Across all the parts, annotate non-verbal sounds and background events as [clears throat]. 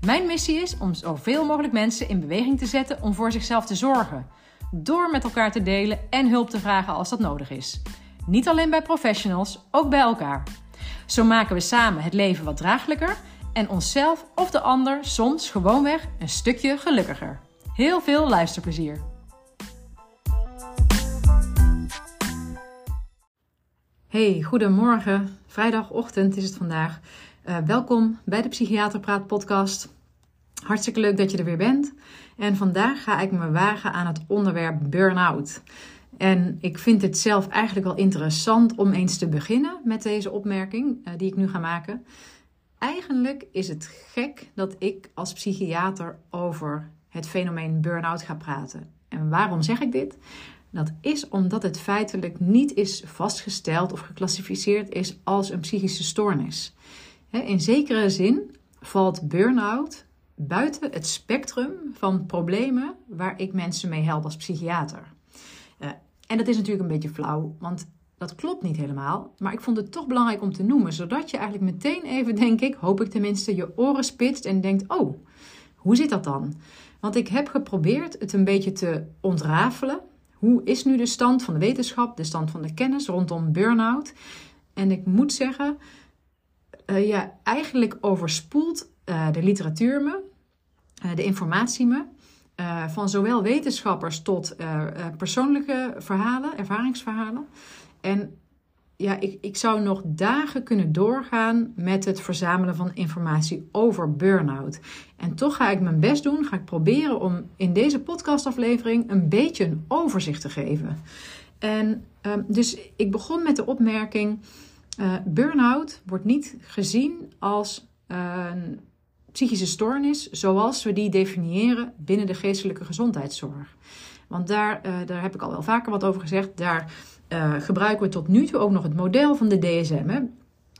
Mijn missie is om zoveel mogelijk mensen in beweging te zetten om voor zichzelf te zorgen. Door met elkaar te delen en hulp te vragen als dat nodig is. Niet alleen bij professionals, ook bij elkaar. Zo maken we samen het leven wat draaglijker en onszelf of de ander soms gewoonweg een stukje gelukkiger. Heel veel luisterplezier. Hey, goedemorgen. Vrijdagochtend is het vandaag. Uh, welkom bij de Psychiater Praat podcast. Hartstikke leuk dat je er weer bent. En vandaag ga ik me wagen aan het onderwerp burn-out. En ik vind het zelf eigenlijk wel interessant om eens te beginnen met deze opmerking uh, die ik nu ga maken. Eigenlijk is het gek dat ik als psychiater over het fenomeen burn-out ga praten. En waarom zeg ik dit? Dat is omdat het feitelijk niet is vastgesteld of geclassificeerd is als een psychische stoornis. In zekere zin valt burn-out buiten het spectrum van problemen waar ik mensen mee help als psychiater. Uh, en dat is natuurlijk een beetje flauw, want dat klopt niet helemaal. Maar ik vond het toch belangrijk om te noemen, zodat je eigenlijk meteen even, denk ik, hoop ik tenminste, je oren spitst en denkt: oh, hoe zit dat dan? Want ik heb geprobeerd het een beetje te ontrafelen. Hoe is nu de stand van de wetenschap, de stand van de kennis rondom burn-out? En ik moet zeggen, uh, ja, eigenlijk overspoelt uh, de literatuur me, uh, de informatie me, van zowel wetenschappers tot persoonlijke verhalen, ervaringsverhalen. En ja, ik, ik zou nog dagen kunnen doorgaan met het verzamelen van informatie over burn-out. En toch ga ik mijn best doen, ga ik proberen om in deze podcastaflevering een beetje een overzicht te geven. En um, dus ik begon met de opmerking uh, burn-out wordt niet gezien als een psychische stoornis zoals we die definiëren binnen de geestelijke gezondheidszorg. Want daar, uh, daar heb ik al wel vaker wat over gezegd. Daar uh, gebruiken we tot nu toe ook nog het model van de DSM. Hè?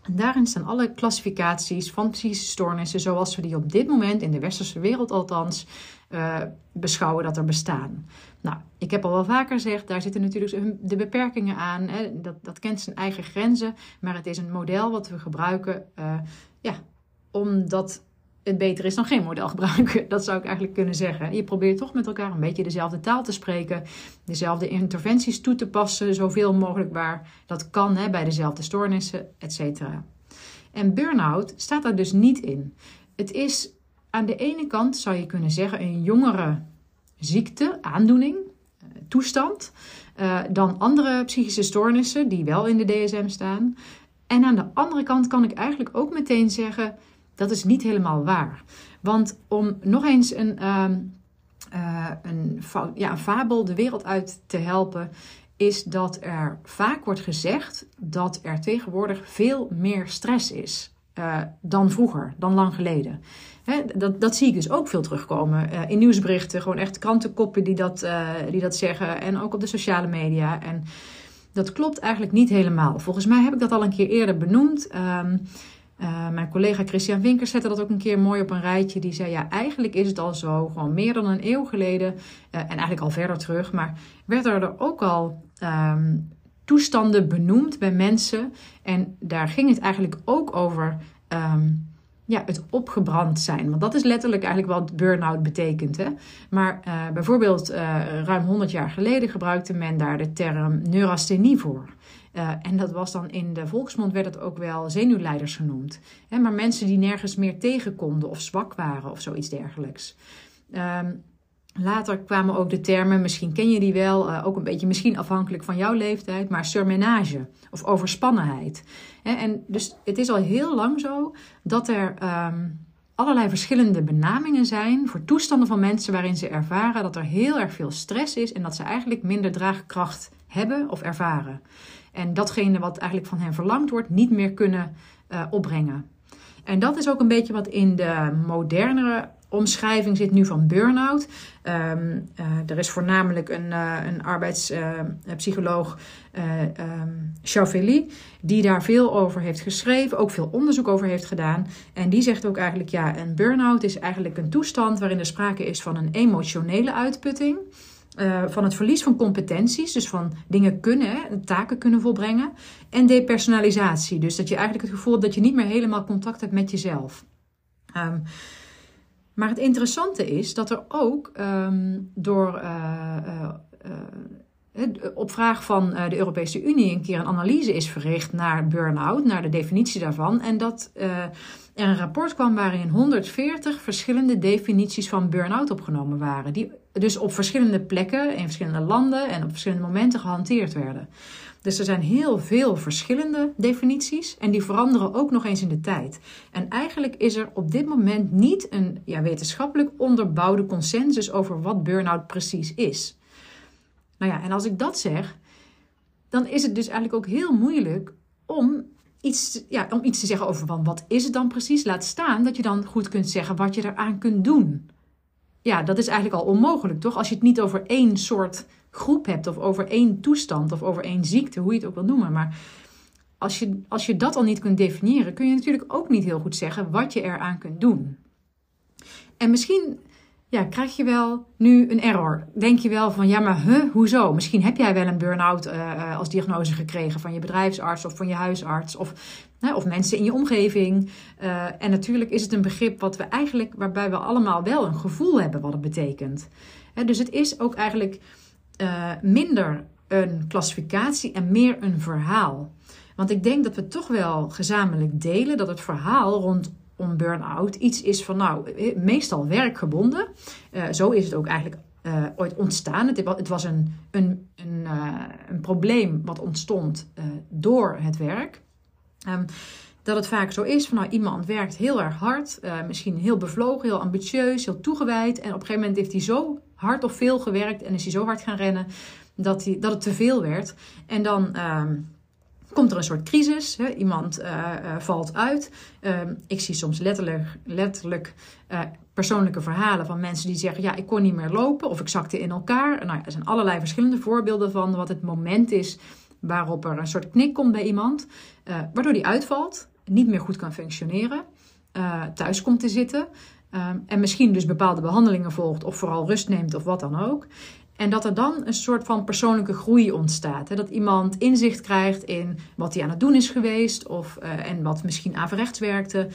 En daarin staan alle klassificaties van psychische stoornissen zoals we die op dit moment in de westerse wereld althans uh, beschouwen dat er bestaan. Nou, ik heb al wel vaker gezegd, daar zitten natuurlijk de beperkingen aan. Hè? Dat, dat kent zijn eigen grenzen, maar het is een model wat we gebruiken uh, ja, omdat het beter is dan geen model gebruiken. [laughs] Dat zou ik eigenlijk kunnen zeggen. Je probeert toch met elkaar een beetje dezelfde taal te spreken, dezelfde interventies toe te passen, zoveel mogelijk waar dat kan hè, bij dezelfde stoornissen, etc. En burn-out staat daar dus niet in. Het is aan de ene kant, zou je kunnen zeggen, een jongere ziekte, aandoening, eh, toestand, uh, dan andere psychische stoornissen die wel in de DSM staan. En aan de andere kant kan ik eigenlijk ook meteen zeggen dat is niet helemaal waar. Want om nog eens een, uh, uh, een, ja, een fabel de wereld uit te helpen, is dat er vaak wordt gezegd dat er tegenwoordig veel meer stress is uh, dan vroeger, dan lang geleden. dat, dat zie ik dus ook veel terugkomen uh, in nieuwsberichten, gewoon echt krantenkoppen die dat, die dat zeggen en ook op de sociale media. En dat klopt eigenlijk niet helemaal. Volgens mij heb ik dat al een keer eerder benoemd. Um, uh, mijn collega Christian Winkers zette dat ook een keer mooi op een rijtje. Die zei: Ja, eigenlijk is het al zo, gewoon meer dan een eeuw geleden, uh, en eigenlijk al verder terug, maar werden er ook al um, toestanden benoemd bij mensen. En daar ging het eigenlijk ook over um, ja, het opgebrand zijn. Want dat is letterlijk eigenlijk wat burn-out betekent. Hè? Maar uh, bijvoorbeeld ruim 100 jaar geleden gebruikte men daar de term neurasthenie voor. Uh, en dat was dan in de volksmond werd het ook wel zenuwleiders genoemd. Hè, maar mensen die nergens meer tegen konden of zwak waren of zoiets dergelijks. Um, later kwamen ook de termen, misschien ken je die wel, uh, ook een beetje misschien afhankelijk van jouw leeftijd, maar surmenage of overspannenheid. En dus het is al heel lang zo dat er um, allerlei verschillende benamingen zijn voor toestanden van mensen waarin ze ervaren dat er heel erg veel stress is en dat ze eigenlijk minder draagkracht hebben of ervaren. En datgene wat eigenlijk van hen verlangd wordt, niet meer kunnen uh, opbrengen. En dat is ook een beetje wat in de modernere omschrijving zit nu van burn-out. Ehm, eh, er is voornamelijk een, uh, een arbeidspsycholoog, uh, um, die daar veel over heeft geschreven, ook veel onderzoek over heeft gedaan. En die zegt ook eigenlijk, ja, een burn-out is eigenlijk een toestand waarin er sprake is van een emotionele uitputting. Van het verlies van competenties, dus van dingen kunnen, taken kunnen volbrengen. En depersonalisatie, dus dat je eigenlijk het gevoel hebt dat je niet meer helemaal contact hebt met jezelf. Um, maar het interessante is dat er ook ehm, door uh, uh, op vraag van de Europese Unie een keer een analyse is verricht naar burn-out, naar de definitie daarvan. En dat er een rapport kwam waarin 140 verschillende definities van burn-out opgenomen waren. Die dus op verschillende plekken, in verschillende landen en op verschillende momenten gehanteerd werden. Dus er zijn heel veel verschillende definities en die veranderen ook nog eens in de tijd. En eigenlijk is er op dit moment niet een ja, wetenschappelijk onderbouwde consensus over wat burn-out precies is. Nou ja, en als ik dat zeg, dan is het dus eigenlijk ook heel moeilijk om iets, ja, om iets te zeggen over van wat is het dan precies. Laat staan dat je dan goed kunt zeggen wat je eraan kunt doen. Ja, dat is eigenlijk al onmogelijk, toch? Als je het niet over één soort groep hebt, of over één toestand, of over één ziekte, hoe je het ook wil noemen. Maar als je, als je dat al niet kunt definiëren, kun je natuurlijk ook niet heel goed zeggen wat je eraan kunt doen. En misschien ja, krijg je wel nu een error. Denk je wel van, ja, maar huh, hoezo? Misschien heb jij wel een burn-out uh, als diagnose gekregen van je bedrijfsarts of van je huisarts of, of mensen in je omgeving. Uh, en natuurlijk is het een begrip wat we eigenlijk, waarbij we allemaal wel een gevoel hebben wat het betekent. dus het is ook eigenlijk minder een klassificatie en meer een verhaal. Want ik denk dat we toch wel gezamenlijk delen dat het verhaal rondom burn-out iets is van, nou, eh, meestal werkgebonden. Uh, zo is het ook eigenlijk uh, ooit ontstaan. Het, het was een, een, een, een probleem wat ontstond door het werk. Um, dat het vaak zo is van nou, iemand werkt heel erg hard, misschien heel bevlogen, heel ambitieus, heel toegewijd. En op een gegeven moment heeft hij zo hard of veel gewerkt en is hij zo hard gaan rennen dat, hij, dat het te veel werd. En dan ehm, komt er een soort crisis. Hè? Iemand uh, uh, valt uit. Ehm, ik zie soms letterlijk, letterlijk uh, persoonlijke verhalen van mensen die zeggen: Ja, ik kon niet meer lopen of ik zakte in elkaar. Nou, er zijn allerlei verschillende voorbeelden van wat het moment is waarop er een soort knik komt bij iemand, waardoor die uitvalt, niet meer goed kan functioneren, thuis komt te zitten. Ehm, en misschien dus bepaalde behandelingen volgt of vooral rust neemt of wat dan ook. En dat er dan een soort van persoonlijke groei ontstaat. Hè? Dat iemand inzicht krijgt in wat hij aan het doen is geweest of, uh, en wat misschien averechts werkte.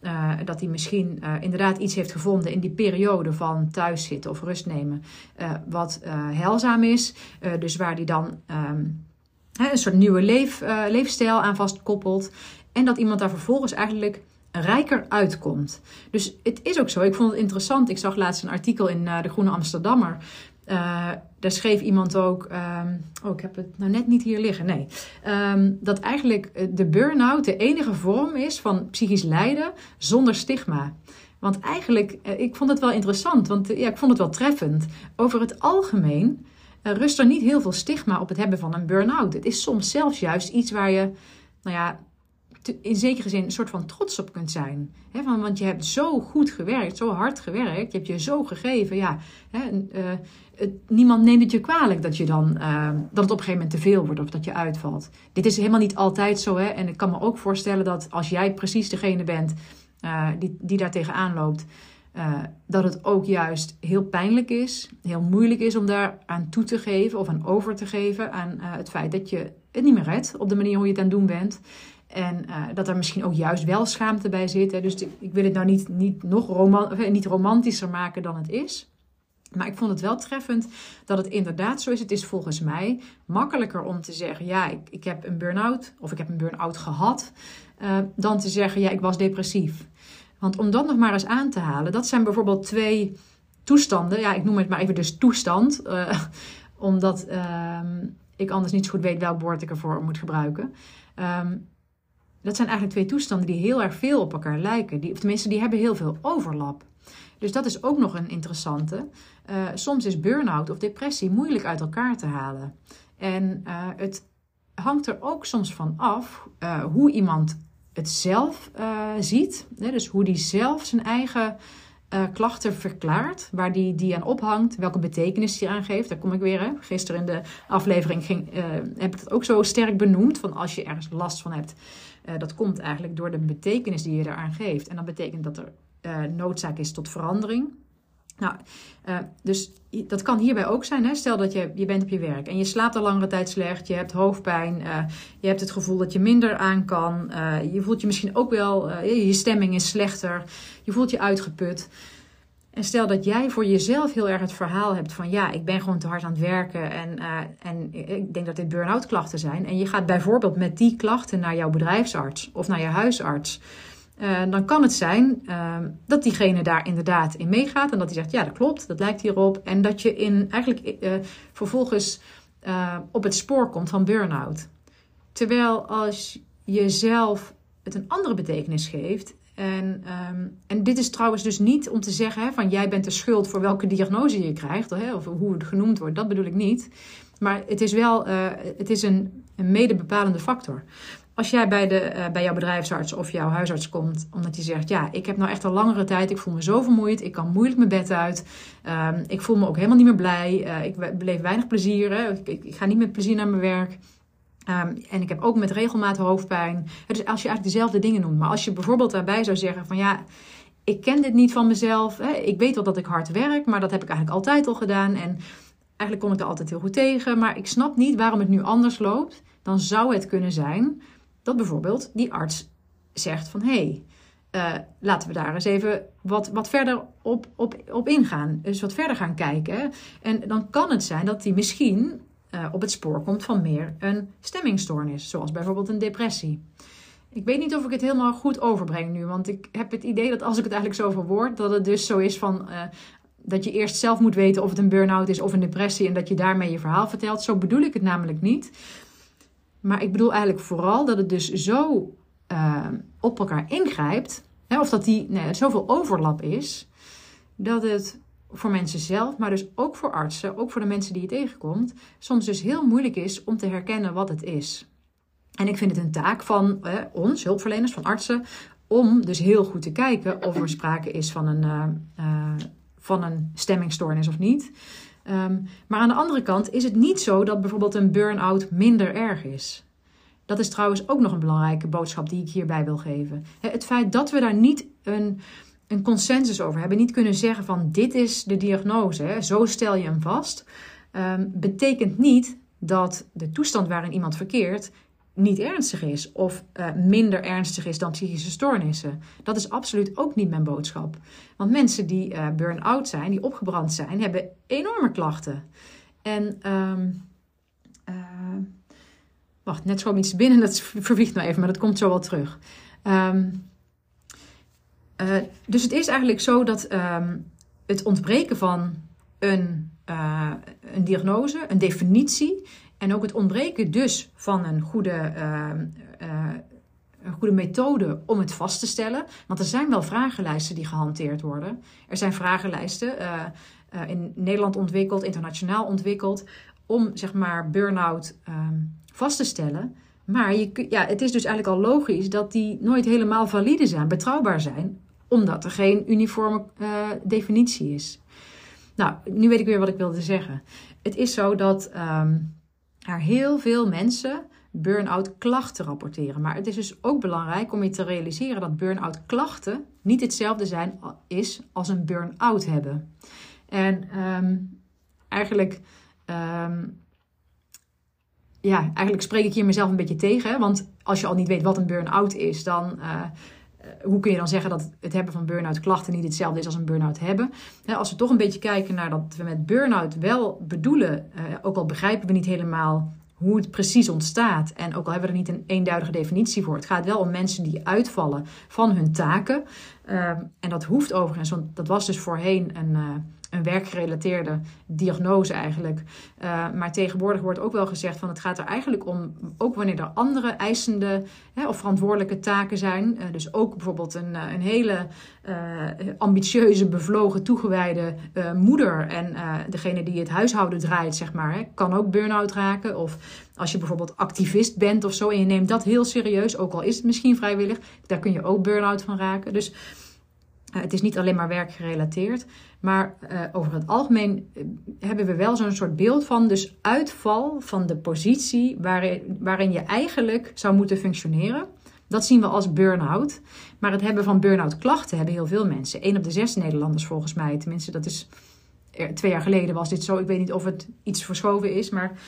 Uh, dat hij misschien uh, inderdaad iets heeft gevonden in die periode van thuiszitten of rust nemen, wat heilzaam is. dus waar hij dan um, een soort nieuwe leef, leefstijl aan vastkoppelt. En dat iemand daar vervolgens eigenlijk rijker uitkomt. Dus het is ook zo. Ik vond het interessant. Ik zag laatst een artikel in de Groene Amsterdammer. Uh, daar schreef iemand ook. Um, oh, ik heb het nou net niet hier liggen. Nee. Um, dat eigenlijk eh, de burn-out de enige vorm is van psychisch lijden zonder stigma. Want eigenlijk, ik vond het wel interessant, want ja, ik vond het wel treffend. Over het algemeen rust er niet heel veel stigma op het hebben van een burn-out. Het is soms zelfs juist iets waar je, nou ja, in zekere zin een soort van trots op kunt zijn. He, van, want je hebt zo goed gewerkt, zo hard gewerkt, je hebt je zo gegeven. Ja, niemand neemt het je kwalijk dat, je dan, uh, dat het op een gegeven moment te veel wordt of dat je uitvalt. Dit is helemaal niet altijd zo. Hè? En ik kan me ook voorstellen dat als jij precies degene bent uh, die, die daar tegenaan loopt, dat het ook juist heel pijnlijk is, heel moeilijk is om daar aan toe te geven of aan over te geven aan het feit dat je het niet meer redt op de manier hoe je het aan het doen bent. En dat er misschien ook juist wel schaamte bij zit. Hè. Dus ik, wil het nou niet, niet, nog niet romantischer maken dan het is. Maar ik vond het wel treffend dat het inderdaad zo is. Het is volgens mij makkelijker om te zeggen: ja, ik, ik heb een burn-out of ik heb een burn-out gehad. Uh, dan te zeggen: ja, ik was depressief. Want om dat nog maar eens aan te halen, dat zijn bijvoorbeeld twee toestanden. Ja, ik noem het maar even dus toestand. Uh, [laughs] omdat uh, ik anders niet zo goed weet welk woord ik ervoor moet gebruiken. Um, dat zijn eigenlijk twee toestanden die heel erg veel op elkaar lijken. Die, tenminste, die hebben heel veel overlap. Dus dat is ook nog een interessante. Uh, soms is burn-out of depressie moeilijk uit elkaar te halen. En uh, het hangt er ook soms van af uh, hoe iemand het zelf ziet. Hè, dus hoe die zelf zijn eigen klachten verklaart, waar die, die aan ophangt, welke betekenis die aan geeft. Daar kom ik weer. Hè. Gisteren in de aflevering ging, heb ik het ook zo sterk benoemd. Van als je ergens last van hebt, dat komt eigenlijk door de betekenis die je eraan geeft. En dat betekent dat er noodzaak is tot verandering. Nou, uh, dus dat kan hierbij ook zijn. Hè? Stel dat je, je bent op je werk en je slaapt al langere tijd slecht, je hebt hoofdpijn, uh, je hebt het gevoel dat je minder aan kan, uh, je voelt je misschien ook wel, je stemming is slechter, je voelt je uitgeput. En stel dat jij voor jezelf heel erg het verhaal hebt van ja, ik ben gewoon te hard aan het werken en, en ik denk dat dit burn-out klachten zijn. En je gaat bijvoorbeeld met die klachten naar jouw bedrijfsarts of naar je huisarts. Uh, dan kan het zijn uh, dat diegene daar inderdaad in meegaat en dat hij zegt: Ja, dat klopt, dat lijkt hierop. En dat je in, eigenlijk uh, vervolgens op het spoor komt van burn-out. Terwijl als je zelf het een andere betekenis geeft. En, um, en dit is trouwens dus niet om te zeggen hè, van jij bent de schuld voor welke diagnose je krijgt, hè, of hoe het genoemd wordt, dat bedoel ik niet. Maar het is wel het is een, een medebepalende factor. Als jij bij, de, uh, bij jouw bedrijfsarts of jouw huisarts komt, omdat hij zegt: Ja, ik heb nou echt al langere tijd, ik voel me zo vermoeid, ik kan moeilijk mijn bed uit, um, ik voel me ook helemaal niet meer blij, uh, ik beleef weinig plezier? Ik, ga niet met plezier naar mijn werk. Um, en ik heb ook met regelmaat hoofdpijn. Dus als je eigenlijk dezelfde dingen noemt, maar als je bijvoorbeeld daarbij zou zeggen: van ja, ik ken dit niet van mezelf, hè? ik weet wel dat ik hard werk, maar dat heb ik eigenlijk altijd al gedaan. En eigenlijk kom ik er altijd heel goed tegen, maar ik snap niet waarom het nu anders loopt. Dan zou het kunnen zijn dat bijvoorbeeld die arts zegt van hé, hey, uh, laten we daar eens even wat, wat verder op, op, op ingaan. Dus wat verder gaan kijken. En dan kan het zijn dat die misschien uh, op het spoor komt van meer een stemmingstoornis, zoals bijvoorbeeld een depressie. Ik weet niet of ik het helemaal goed overbreng nu, want ik heb het idee dat als ik het eigenlijk zo verwoord, dat het dus zo is van uh, dat je eerst zelf moet weten of het een burn-out is of een depressie en dat je daarmee je verhaal vertelt. Zo bedoel ik het namelijk niet. Maar ik bedoel eigenlijk vooral dat het dus zo uh, op elkaar ingrijpt. Hè, of dat die nee, zoveel overlap is. Dat het voor mensen zelf, maar dus ook voor artsen, ook voor de mensen die je tegenkomt, soms dus heel moeilijk is om te herkennen wat het is. En ik vind het een taak van eh, ons, hulpverleners, van artsen, om dus heel goed te kijken of er sprake is van een, uh, uh, van een stemmingstoornis of niet. Um, maar aan de andere kant is het niet zo dat bijvoorbeeld een burn-out minder erg is. Dat is trouwens ook nog een belangrijke boodschap die ik hierbij wil geven. Het feit dat we daar niet een, een consensus over hebben, niet kunnen zeggen van dit is de diagnose, hè, zo stel je hem vast, um, betekent niet dat de toestand waarin iemand verkeert niet ernstig is of uh, minder ernstig is dan psychische stoornissen. Dat is absoluut ook niet mijn boodschap. Want mensen die uh, burn-out zijn, die opgebrand zijn, hebben enorme klachten. En um, uh, wacht, net zo iets binnen, [laughs] dat vervliegt nou even, maar dat komt zo wel terug. Um, dus het is eigenlijk zo dat um, het ontbreken van een, een diagnose, een definitie, en ook het ontbreken dus van een goede, uh, uh, een goede methode om het vast te stellen. Want er zijn wel vragenlijsten die gehanteerd worden. Er zijn vragenlijsten uh, in Nederland ontwikkeld, internationaal ontwikkeld, om zeg maar burn-out ehm, vast te stellen. Maar je, ja, het is dus eigenlijk al logisch dat die nooit helemaal valide zijn, betrouwbaar zijn, omdat er geen uniforme definitie is. Nou, nu weet ik weer wat ik wilde zeggen. Het is zo dat. Um, er heel veel mensen burn-out klachten rapporteren. Maar het is dus ook belangrijk om je te realiseren dat burn-out klachten niet hetzelfde zijn is als een burn-out hebben. En um, eigenlijk, um, ja, eigenlijk spreek ik hier mezelf een beetje tegen. Want als je al niet weet wat een burn-out is, dan. Uh, hoe kun je dan zeggen dat het hebben van burn-out klachten niet hetzelfde is als een burn-out hebben? Als we toch een beetje kijken naar dat we met burn-out wel bedoelen, uh, ook al begrijpen we niet helemaal hoe het precies ontstaat. En ook al hebben we er niet een eenduidige definitie voor. Het gaat wel om mensen die uitvallen van hun taken. Uh, en dat hoeft overigens, want dat was dus voorheen een, uh, een werkgerelateerde diagnose eigenlijk. Uh, maar tegenwoordig wordt ook wel gezegd van het gaat er eigenlijk om, ook wanneer er andere eisende hè, of verantwoordelijke taken zijn. Uh, dus ook bijvoorbeeld een, een hele ambitieuze, bevlogen, toegewijde moeder en degene die het huishouden draait, zeg maar, hè, kan ook burn-out raken. Of als je bijvoorbeeld activist bent of zo en je neemt dat heel serieus, ook al is het misschien vrijwillig, daar kun je ook burn-out van raken. Dus het is niet alleen maar werkgerelateerd. Maar uh, over het algemeen uh, hebben we wel zo'n soort beeld van dus uitval van de positie waarin, waarin je eigenlijk zou moeten functioneren. Dat zien we als burn-out. Maar het hebben van burn-out klachten hebben heel veel mensen. Eén op de zes Nederlanders volgens mij. Tenminste, dat is twee jaar geleden was dit zo. Ik weet niet of het iets verschoven is, maar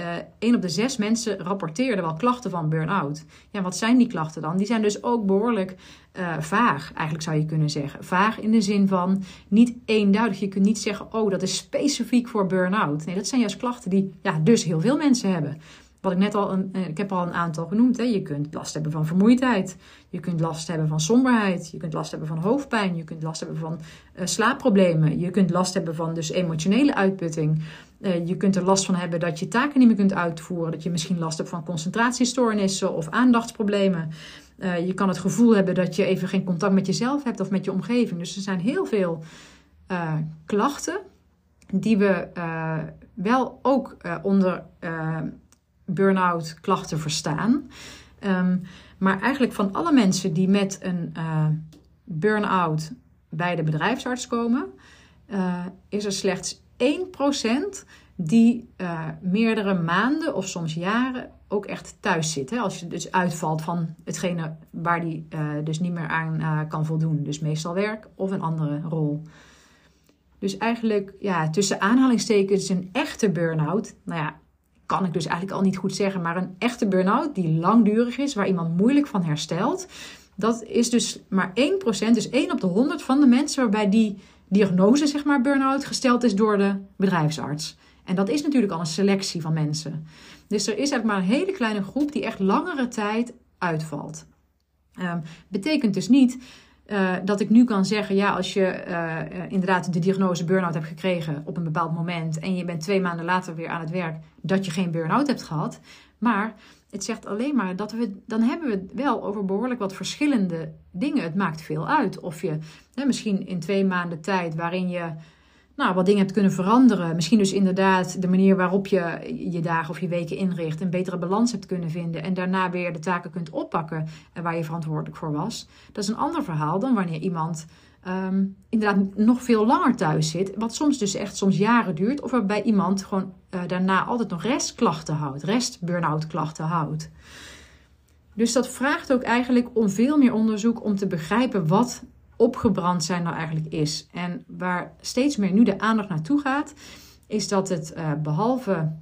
uh, één op de zes mensen rapporteerde wel klachten van burn-out. Ja, wat zijn die klachten dan? Die zijn dus ook behoorlijk uh, vaag, eigenlijk zou je kunnen zeggen. Vaag in de zin van niet eenduidig. Je kunt niet zeggen, oh, dat is specifiek voor burn-out. Nee, dat zijn juist klachten die ja, dus heel veel mensen hebben. Wat ik net al, een, eh, ik heb al een aantal genoemd. Hè. Je kunt last hebben van vermoeidheid. Je kunt last hebben van somberheid. Je kunt last hebben van hoofdpijn. Je kunt last hebben van uh, slaapproblemen. Je kunt last hebben van dus emotionele uitputting. Uh, je kunt er last van hebben dat je taken niet meer kunt uitvoeren. Dat je misschien last hebt van concentratiestoornissen of aandachtsproblemen. Je kan het gevoel hebben dat je even geen contact met jezelf hebt of met je omgeving. Dus er zijn heel veel klachten die we wel ook onder burn-out klachten verstaan. Um, maar eigenlijk van alle mensen die met een uh, burn-out bij de bedrijfsarts komen, uh, is er slechts 1% die uh, meerdere maanden of soms jaren ook echt thuis zit. Als je dus uitvalt van hetgene waar die dus niet meer aan kan voldoen. Dus meestal werk of een andere rol. Dus eigenlijk, ja, tussen aanhalingstekens een echte burn-out. Nou ja, kan ik dus eigenlijk al niet goed zeggen, maar een echte burn-out die langdurig is, waar iemand moeilijk van herstelt, dat is dus maar 1%, dus 1 op de 100 van de mensen waarbij die diagnose, zeg maar, burn-out gesteld is door de bedrijfsarts. En dat is natuurlijk al een selectie van mensen. Dus er is eigenlijk maar een hele kleine groep die echt langere tijd uitvalt. Um, betekent dus niet uh, dat ik nu kan zeggen, ja, als je uh, inderdaad de diagnose burn-out hebt gekregen op een bepaald moment en je bent twee maanden later weer aan het werk, dat je geen burn-out hebt gehad. Maar het zegt alleen maar dat we, dan hebben we het wel over behoorlijk wat verschillende dingen. Het maakt veel uit of je hè, misschien in twee maanden tijd waarin je nou, wat dingen hebt kunnen veranderen. Misschien dus inderdaad de manier waarop je je dagen of je weken inricht. Een betere balans hebt kunnen vinden. En daarna weer de taken kunt oppakken waar je verantwoordelijk voor was. Dat is een ander verhaal dan wanneer iemand um, inderdaad nog veel langer thuis zit. Wat soms dus echt soms jaren duurt. Of waarbij iemand gewoon uh, daarna altijd nog restklachten houdt. Rest burn-out klachten houdt. Dus dat vraagt ook eigenlijk om veel meer onderzoek om te begrijpen wat opgebrand zijn nou eigenlijk is. En waar steeds meer nu de aandacht naartoe gaat, is dat het uh, behalve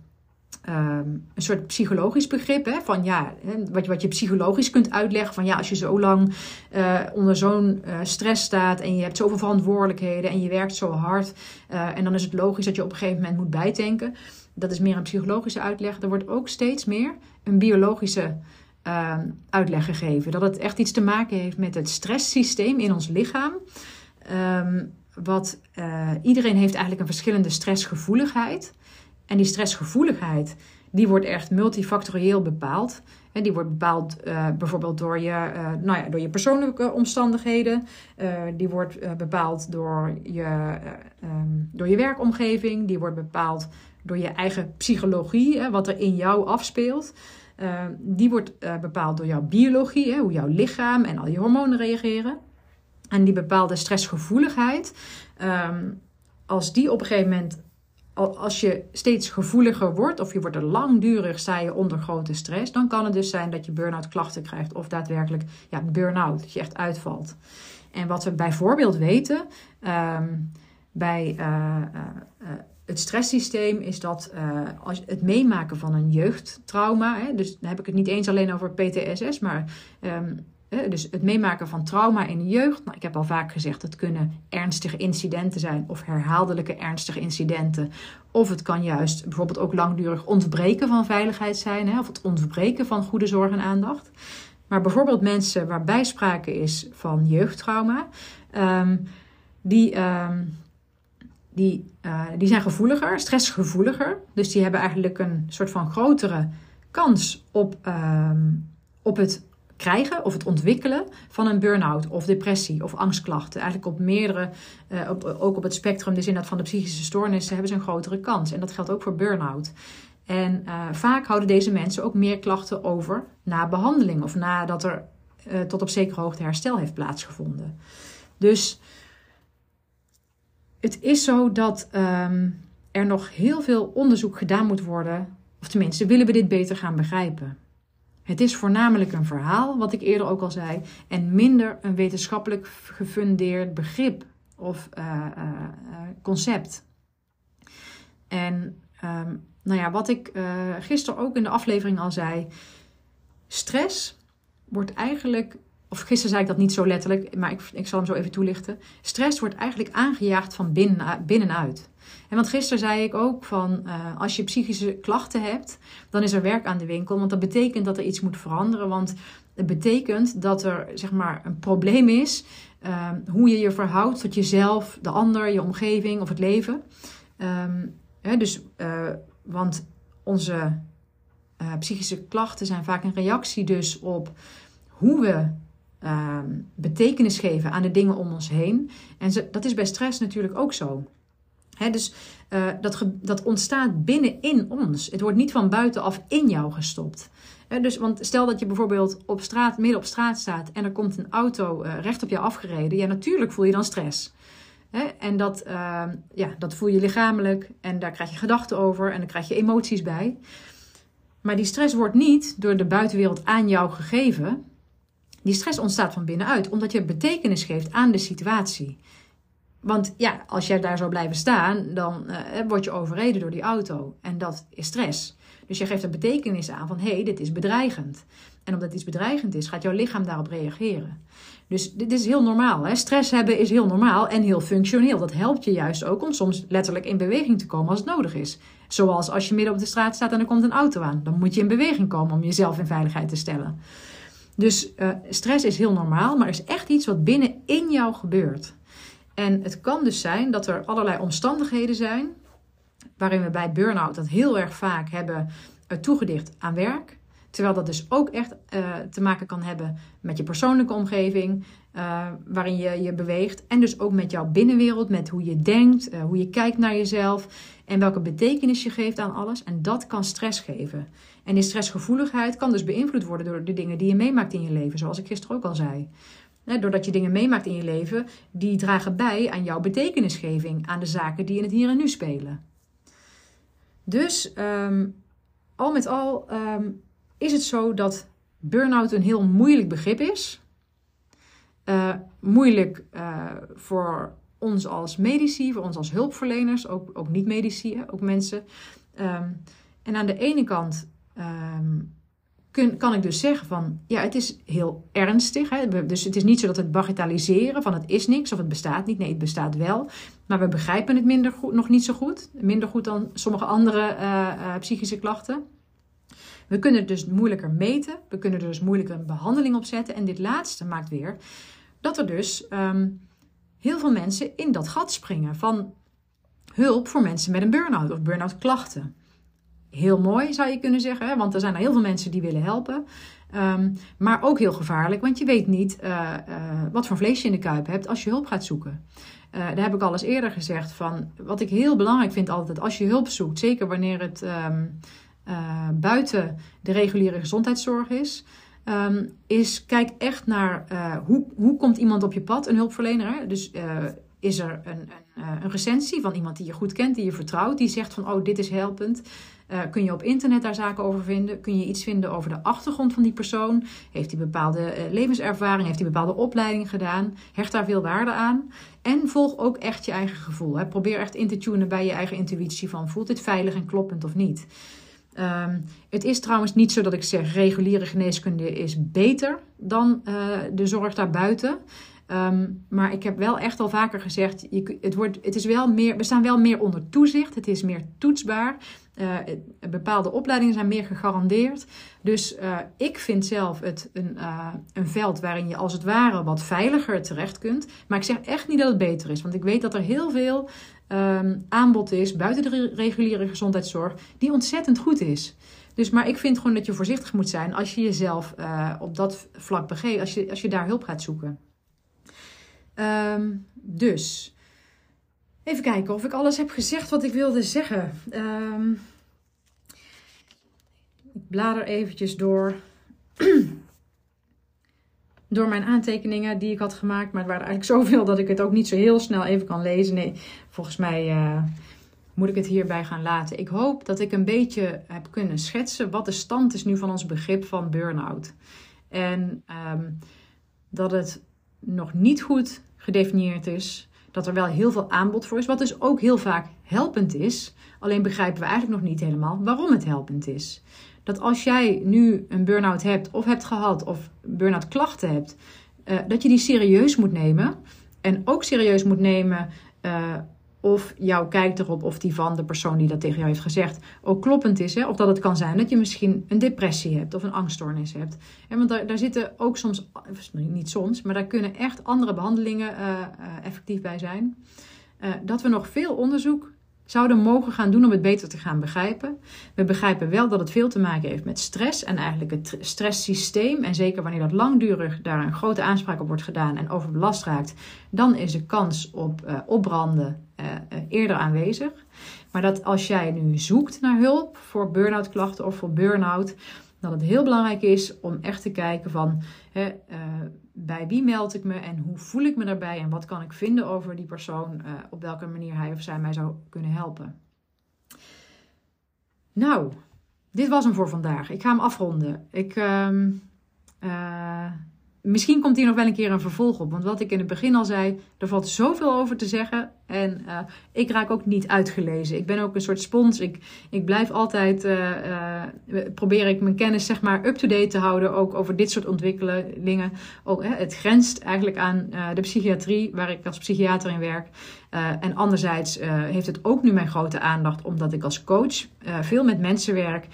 um, een soort psychologisch begrip. Hè, van ja, wat je, wat je psychologisch kunt uitleggen. Van ja, als je zo lang uh, onder zo'n uh, stress staat. En je hebt zoveel verantwoordelijkheden. En je werkt zo hard. En dan is het logisch dat je op een gegeven moment moet bijtanken. Dat is meer een psychologische uitleg. Er wordt ook steeds meer een biologische uh, uitleg gegeven. Dat het echt iets te maken heeft met het stresssysteem in ons lichaam. Um, wat uh, iedereen heeft eigenlijk een verschillende stressgevoeligheid. En die stressgevoeligheid, die wordt echt multifactorieel bepaald. En die wordt bepaald uh, bijvoorbeeld door je, uh, nou ja, door je persoonlijke omstandigheden. Die wordt bepaald door je, um, door je werkomgeving. Die wordt bepaald door je eigen psychologie, wat er in jou afspeelt. Die wordt bepaald door jouw biologie, hè, hoe jouw lichaam en al je hormonen reageren. En die bepaalde stressgevoeligheid, um, als die op een gegeven moment als je steeds gevoeliger wordt of je wordt er langdurig, sta je onder grote stress, dan kan het dus zijn dat je burn-out klachten krijgt of daadwerkelijk ja, burn-out, dat je echt uitvalt. En wat we bijvoorbeeld weten um, bij uh, het stresssysteem is dat uh, als het meemaken van een jeugdtrauma, hè, dus dan heb ik het niet eens alleen over PTSS, maar um, dus het meemaken van trauma in de jeugd. Nou, ik heb al vaak gezegd, het kunnen ernstige incidenten zijn of herhaaldelijke ernstige incidenten. Of het kan juist bijvoorbeeld ook langdurig ontbreken van veiligheid zijn, of het ontbreken van goede zorg en aandacht. Maar bijvoorbeeld mensen waarbij sprake is van jeugdtrauma, um, die, um, die, die zijn gevoeliger, stressgevoeliger. Dus die hebben eigenlijk een soort van grotere kans op, ehm, op het krijgen of het ontwikkelen van een burn-out of depressie of angstklachten. Eigenlijk op meerdere, uh, op, ook op het spectrum, dus inderdaad van de psychische stoornissen, hebben ze een grotere kans. En dat geldt ook voor burn-out. En uh, vaak houden deze mensen ook meer klachten over na behandeling of nadat er tot op zekere hoogte herstel heeft plaatsgevonden. Dus het is zo dat um, er nog heel veel onderzoek gedaan moet worden, of tenminste willen we dit beter gaan begrijpen. Het is voornamelijk een verhaal, wat ik eerder ook al zei, en minder een wetenschappelijk gefundeerd begrip of uh, uh, concept. En um, nou ja, wat ik uh, gisteren ook in de aflevering al zei, stress wordt eigenlijk, of gisteren zei ik dat niet zo letterlijk, maar ik, ik zal hem zo even toelichten. Stress wordt eigenlijk aangejaagd van binnen, binnenuit. En want gisteren zei ik ook van uh, als je psychische klachten hebt, dan is er werk aan de winkel. Want dat betekent dat er iets moet veranderen. Want het betekent dat er zeg maar een probleem is. Uh, hoe je je verhoudt tot jezelf, de ander, je omgeving of het leven. Um, hè, dus, uh, want onze psychische klachten zijn vaak een reactie dus op hoe we ehm, betekenis geven aan de dingen om ons heen. En dat is bij stress natuurlijk ook zo dus uh, dat, dat ontstaat binnenin ons. Het wordt niet van buitenaf in jou gestopt. dus, want stel dat je bijvoorbeeld op straat, midden op straat staat en er komt een auto uh, recht op jou afgereden. Ja, natuurlijk voel je dan stress. en dat, uh, ja, dat voel je lichamelijk en daar krijg je gedachten over en dan krijg je emoties bij. Maar die stress wordt niet door de buitenwereld aan jou gegeven. Die stress ontstaat van binnenuit, omdat je betekenis geeft aan de situatie. Want ja, als jij daar zou blijven staan, dan uh, word je overreden door die auto. En dat is stress. Dus je geeft een betekenis aan van hé, hey, dit is bedreigend. En omdat iets bedreigend is, gaat jouw lichaam daarop reageren. Dus dit is heel normaal. Hè? Stress hebben is heel normaal en heel functioneel. Dat helpt je juist ook om soms letterlijk in beweging te komen als het nodig is. Zoals als je midden op de straat staat en er komt een auto aan. Dan moet je in beweging komen om jezelf in veiligheid te stellen. Dus uh, stress is heel normaal, maar is echt iets wat binnen in jou gebeurt. En het kan dus zijn dat er allerlei omstandigheden zijn waarin we bij burn-out dat heel erg vaak hebben uh, toegedicht aan werk. Terwijl dat dus ook echt uh, te maken kan hebben met je persoonlijke omgeving, uh, waarin je je beweegt. En dus ook met jouw binnenwereld, met hoe je denkt, uh, hoe je kijkt naar jezelf en welke betekenis je geeft aan alles. En dat kan stress geven. En die stressgevoeligheid kan dus beïnvloed worden door de dingen die je meemaakt in je leven, zoals ik gisteren ook al zei doordat je dingen meemaakt in je leven, die dragen bij aan jouw betekenisgeving, aan de zaken die in het hier en nu spelen. Dus um, al met al um, is het zo dat burn-out een heel moeilijk begrip is. Uh, moeilijk uh, voor ons als medici, voor ons als hulpverleners, ook, ook niet-medici, ook mensen. Um, en aan de ene kant kun, kan ik dus zeggen van, ja, het is heel ernstig. Hè? Dus het is niet zo dat het bagatelliseren van het is niks of het bestaat niet. Nee, het bestaat wel. Maar we begrijpen het minder goed, nog niet zo goed. Minder goed dan sommige andere uh, psychische klachten. We kunnen het dus moeilijker meten. We kunnen er dus moeilijker een behandeling op zetten. En dit laatste maakt weer dat er dus um, heel veel mensen in dat gat springen van hulp voor mensen met een burn-out of burn-out klachten heel mooi, zou je kunnen zeggen. Want er zijn er heel veel mensen die willen helpen. Um, maar ook heel gevaarlijk, want je weet niet uh, uh, wat voor vlees je in de kuip hebt als je hulp gaat zoeken. Uh, daar heb ik al eens eerder gezegd van, wat ik heel belangrijk vind altijd, als je hulp zoekt, zeker wanneer het um, buiten de reguliere gezondheidszorg is, um, is kijk echt naar hoe, hoe komt iemand op je pad, een hulpverlener. Dus is er een, een, een recensie van iemand die je goed kent, die je vertrouwt, die zegt van, oh, dit is helpend. Kun je op internet daar zaken over vinden? Kun je iets vinden over de achtergrond van die persoon? Heeft hij bepaalde levenservaring? Heeft hij bepaalde opleiding gedaan? Hecht daar veel waarde aan? En volg ook echt je eigen gevoel. Hè? Probeer echt in te tunen bij je eigen intuïtie van voelt dit veilig en kloppend of niet? Um, het is trouwens niet zo dat ik zeg reguliere geneeskunde is beter dan uh, de zorg daarbuiten. Ehm, maar ik heb wel echt al vaker gezegd, je, het wordt, het is wel meer, we staan wel meer onder toezicht. Het is meer toetsbaar. Uh, bepaalde opleidingen zijn meer gegarandeerd. Dus uh, ik vind zelf het een, een veld waarin je als het ware wat veiliger terecht kunt. Maar ik zeg echt niet dat het beter is. Want ik weet dat er heel veel um, aanbod is buiten de reguliere gezondheidszorg die ontzettend goed is. Dus, maar ik vind gewoon dat je voorzichtig moet zijn als je jezelf uh, op dat vlak begeeft, als je, als je daar hulp gaat zoeken. Um, dus, even kijken of ik alles heb gezegd wat ik wilde zeggen. Um, ik blader eventjes door, [clears throat] door mijn aantekeningen die ik had gemaakt. Maar het waren eigenlijk [laughs] zoveel dat ik het ook niet zo heel snel even kan lezen. Nee, volgens mij... Uh, moet ik het hierbij gaan laten. Ik hoop dat ik een beetje heb kunnen schetsen wat de stand is nu van ons begrip van burn-out. En um, dat het nog niet goed gedefinieerd is. Dat er wel heel veel aanbod voor is, wat dus ook heel vaak helpend is. Alleen begrijpen we eigenlijk nog niet helemaal waarom het helpend is. Dat als jij nu een burn-out hebt, of hebt gehad, of burn-out klachten hebt, uh, dat je die serieus moet nemen. En ook serieus moet nemen uh, of jouw kijk erop of die van de persoon die dat tegen jou heeft gezegd ook kloppend is. Hè? Of dat het kan zijn dat je misschien een depressie hebt of een angststoornis hebt. En want daar, daar zitten ook soms, niet soms, maar daar kunnen echt andere behandelingen uh, effectief bij zijn. Dat we nog veel onderzoek zouden mogen gaan doen om het beter te gaan begrijpen. We begrijpen wel dat het veel te maken heeft met stress en eigenlijk het stresssysteem. En zeker wanneer dat langdurig daar een grote aanspraak op wordt gedaan en overbelast raakt, dan is de kans op uh, opbranden uh, uh, eerder aanwezig. Maar dat als jij nu zoekt naar hulp voor burn-out klachten of voor burn-out, dat het heel belangrijk is om echt te kijken van hè, bij wie meld ik me en hoe voel ik me daarbij en wat kan ik vinden over die persoon, uh, op welke manier hij of zij mij zou kunnen helpen. Nou, dit was hem voor vandaag. Ik ga hem afronden. Ik, uh, misschien komt hier nog wel een keer een vervolg op. Want wat ik in het begin al zei, er valt zoveel over te zeggen. En uh, ik raak ook niet uitgelezen. Ik ben ook een soort spons. Ik, ik blijf altijd, uh, probeer ik mijn kennis zeg maar up-to-date te houden. Ook over dit soort ontwikkelingen. Ook, hè, het grenst eigenlijk aan de psychiatrie, waar ik als psychiater in werk. en anderzijds heeft het ook nu mijn grote aandacht, omdat ik als coach veel met mensen werk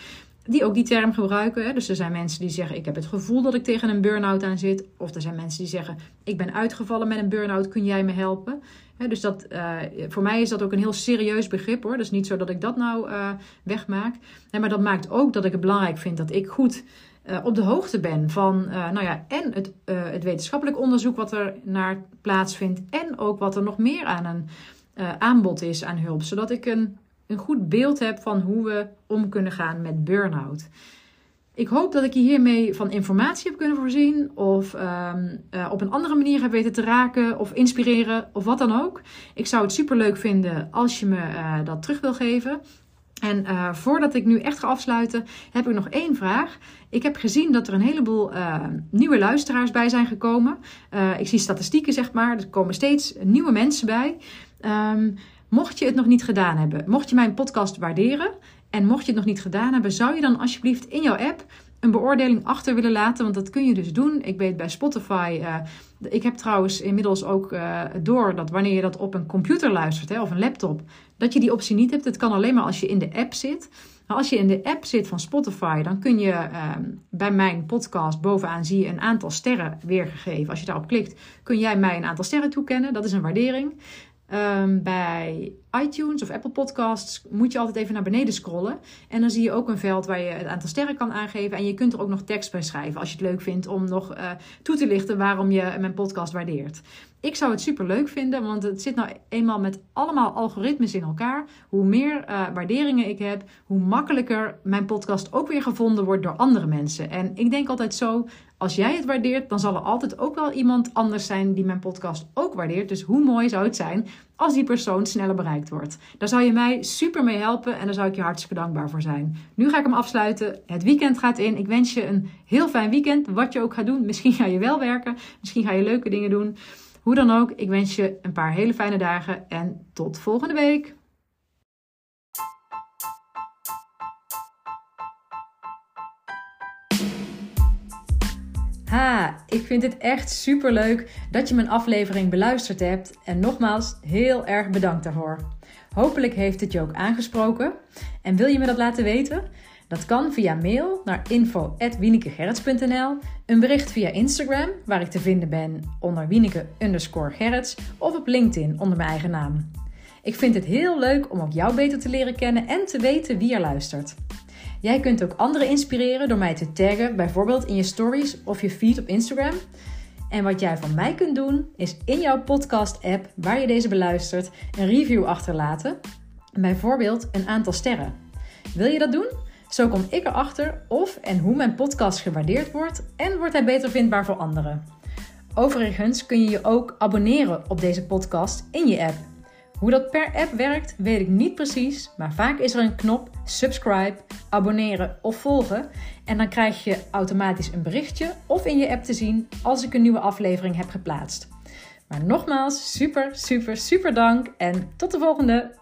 die ook die term gebruiken. Dus er zijn mensen die zeggen: Ik heb het gevoel dat ik tegen een burn-out aan zit. Of er zijn mensen die zeggen: Ik ben uitgevallen met een burn-out, kun jij me helpen? Dus dat, uh, voor mij is dat ook een heel serieus begrip hoor. Dus niet zo dat ik dat nou uh, wegmaak. Maar dat maakt ook dat ik het belangrijk vind dat ik goed. Uh, op de hoogte ben van, nou ja, en het, het wetenschappelijk onderzoek wat er naar plaatsvindt. En ook wat er nog meer aan een aanbod is aan hulp. Zodat ik een een goed beeld heb van hoe we om kunnen gaan met burn-out. Ik hoop dat ik je hiermee van informatie heb kunnen voorzien, of um, uh, op een andere manier heb weten te raken, of inspireren, of wat dan ook. Ik zou het super leuk vinden als je me uh, dat terug wil geven. En uh, voordat ik nu echt ga afsluiten, heb ik nog één vraag. Ik heb gezien dat er een heleboel nieuwe luisteraars bij zijn gekomen. ik zie statistieken, zeg maar. Er komen steeds nieuwe mensen bij. Um, Mocht je het nog niet gedaan hebben, mocht je mijn podcast waarderen en mocht je het nog niet gedaan hebben, zou je dan alsjeblieft in jouw app een beoordeling achter willen laten. Want dat kun je dus doen. Ik weet bij Spotify. Uh, ik heb trouwens inmiddels ook uh, door dat wanneer je dat op een computer luistert hè, of een laptop, dat je die optie niet hebt. Het kan alleen maar als je in de app zit. Als je in de app zit van Spotify, dan kun je uh, bij mijn podcast bovenaan zie je een aantal sterren weergegeven. Als je daarop klikt, kun jij mij een aantal sterren toekennen. Dat is een waardering. Um, bij iTunes of Apple Podcasts moet je altijd even naar beneden scrollen. En dan zie je ook een veld waar je het aantal sterren kan aangeven. En je kunt er ook nog tekst bij schrijven als je het leuk vindt om nog uh, toe te lichten waarom je mijn podcast waardeert. Ik zou het super leuk vinden, want het zit nou eenmaal met allemaal algoritmes in elkaar. Hoe meer uh, waarderingen ik heb, hoe makkelijker mijn podcast ook weer gevonden wordt door andere mensen. En ik denk altijd zo, als jij het waardeert, dan zal er altijd ook wel iemand anders zijn die mijn podcast ook waardeert. Dus hoe mooi zou het zijn als die persoon sneller bereikt wordt? Daar zou je mij super mee helpen en daar zou ik je hartstikke dankbaar voor zijn. Nu ga ik hem afsluiten. Het weekend gaat in. Ik wens je een heel fijn weekend, wat je ook gaat doen. Misschien ga je wel werken, misschien ga je leuke dingen doen. Hoe dan ook, ik wens je een paar hele fijne dagen en tot volgende week. Ha, ik vind het echt super leuk dat je mijn aflevering beluisterd hebt. En nogmaals, heel erg bedankt daarvoor. Hopelijk heeft het je ook aangesproken. En wil je me dat laten weten? Dat kan via mail naar info.wienekegerrits.nl, een bericht via Instagram, waar ik te vinden ben onder wieneke underscore gerrits, of op LinkedIn onder mijn eigen naam. Ik vind het heel leuk om ook jou beter te leren kennen en te weten wie er luistert. Jij kunt ook anderen inspireren door mij te taggen, bijvoorbeeld in je stories of je feed op Instagram. En wat jij van mij kunt doen, is in jouw podcast-app waar je deze beluistert een review achterlaten. Bijvoorbeeld een aantal sterren. Wil je dat doen? Zo kom ik erachter of en hoe mijn podcast gewaardeerd wordt en wordt hij beter vindbaar voor anderen. Overigens kun je je ook abonneren op deze podcast in je app. Hoe dat per app werkt, weet ik niet precies, maar vaak is er een knop subscribe, abonneren of volgen en dan krijg je automatisch een berichtje of in je app te zien als ik een nieuwe aflevering heb geplaatst. Maar nogmaals, super, super, super dank en tot de volgende!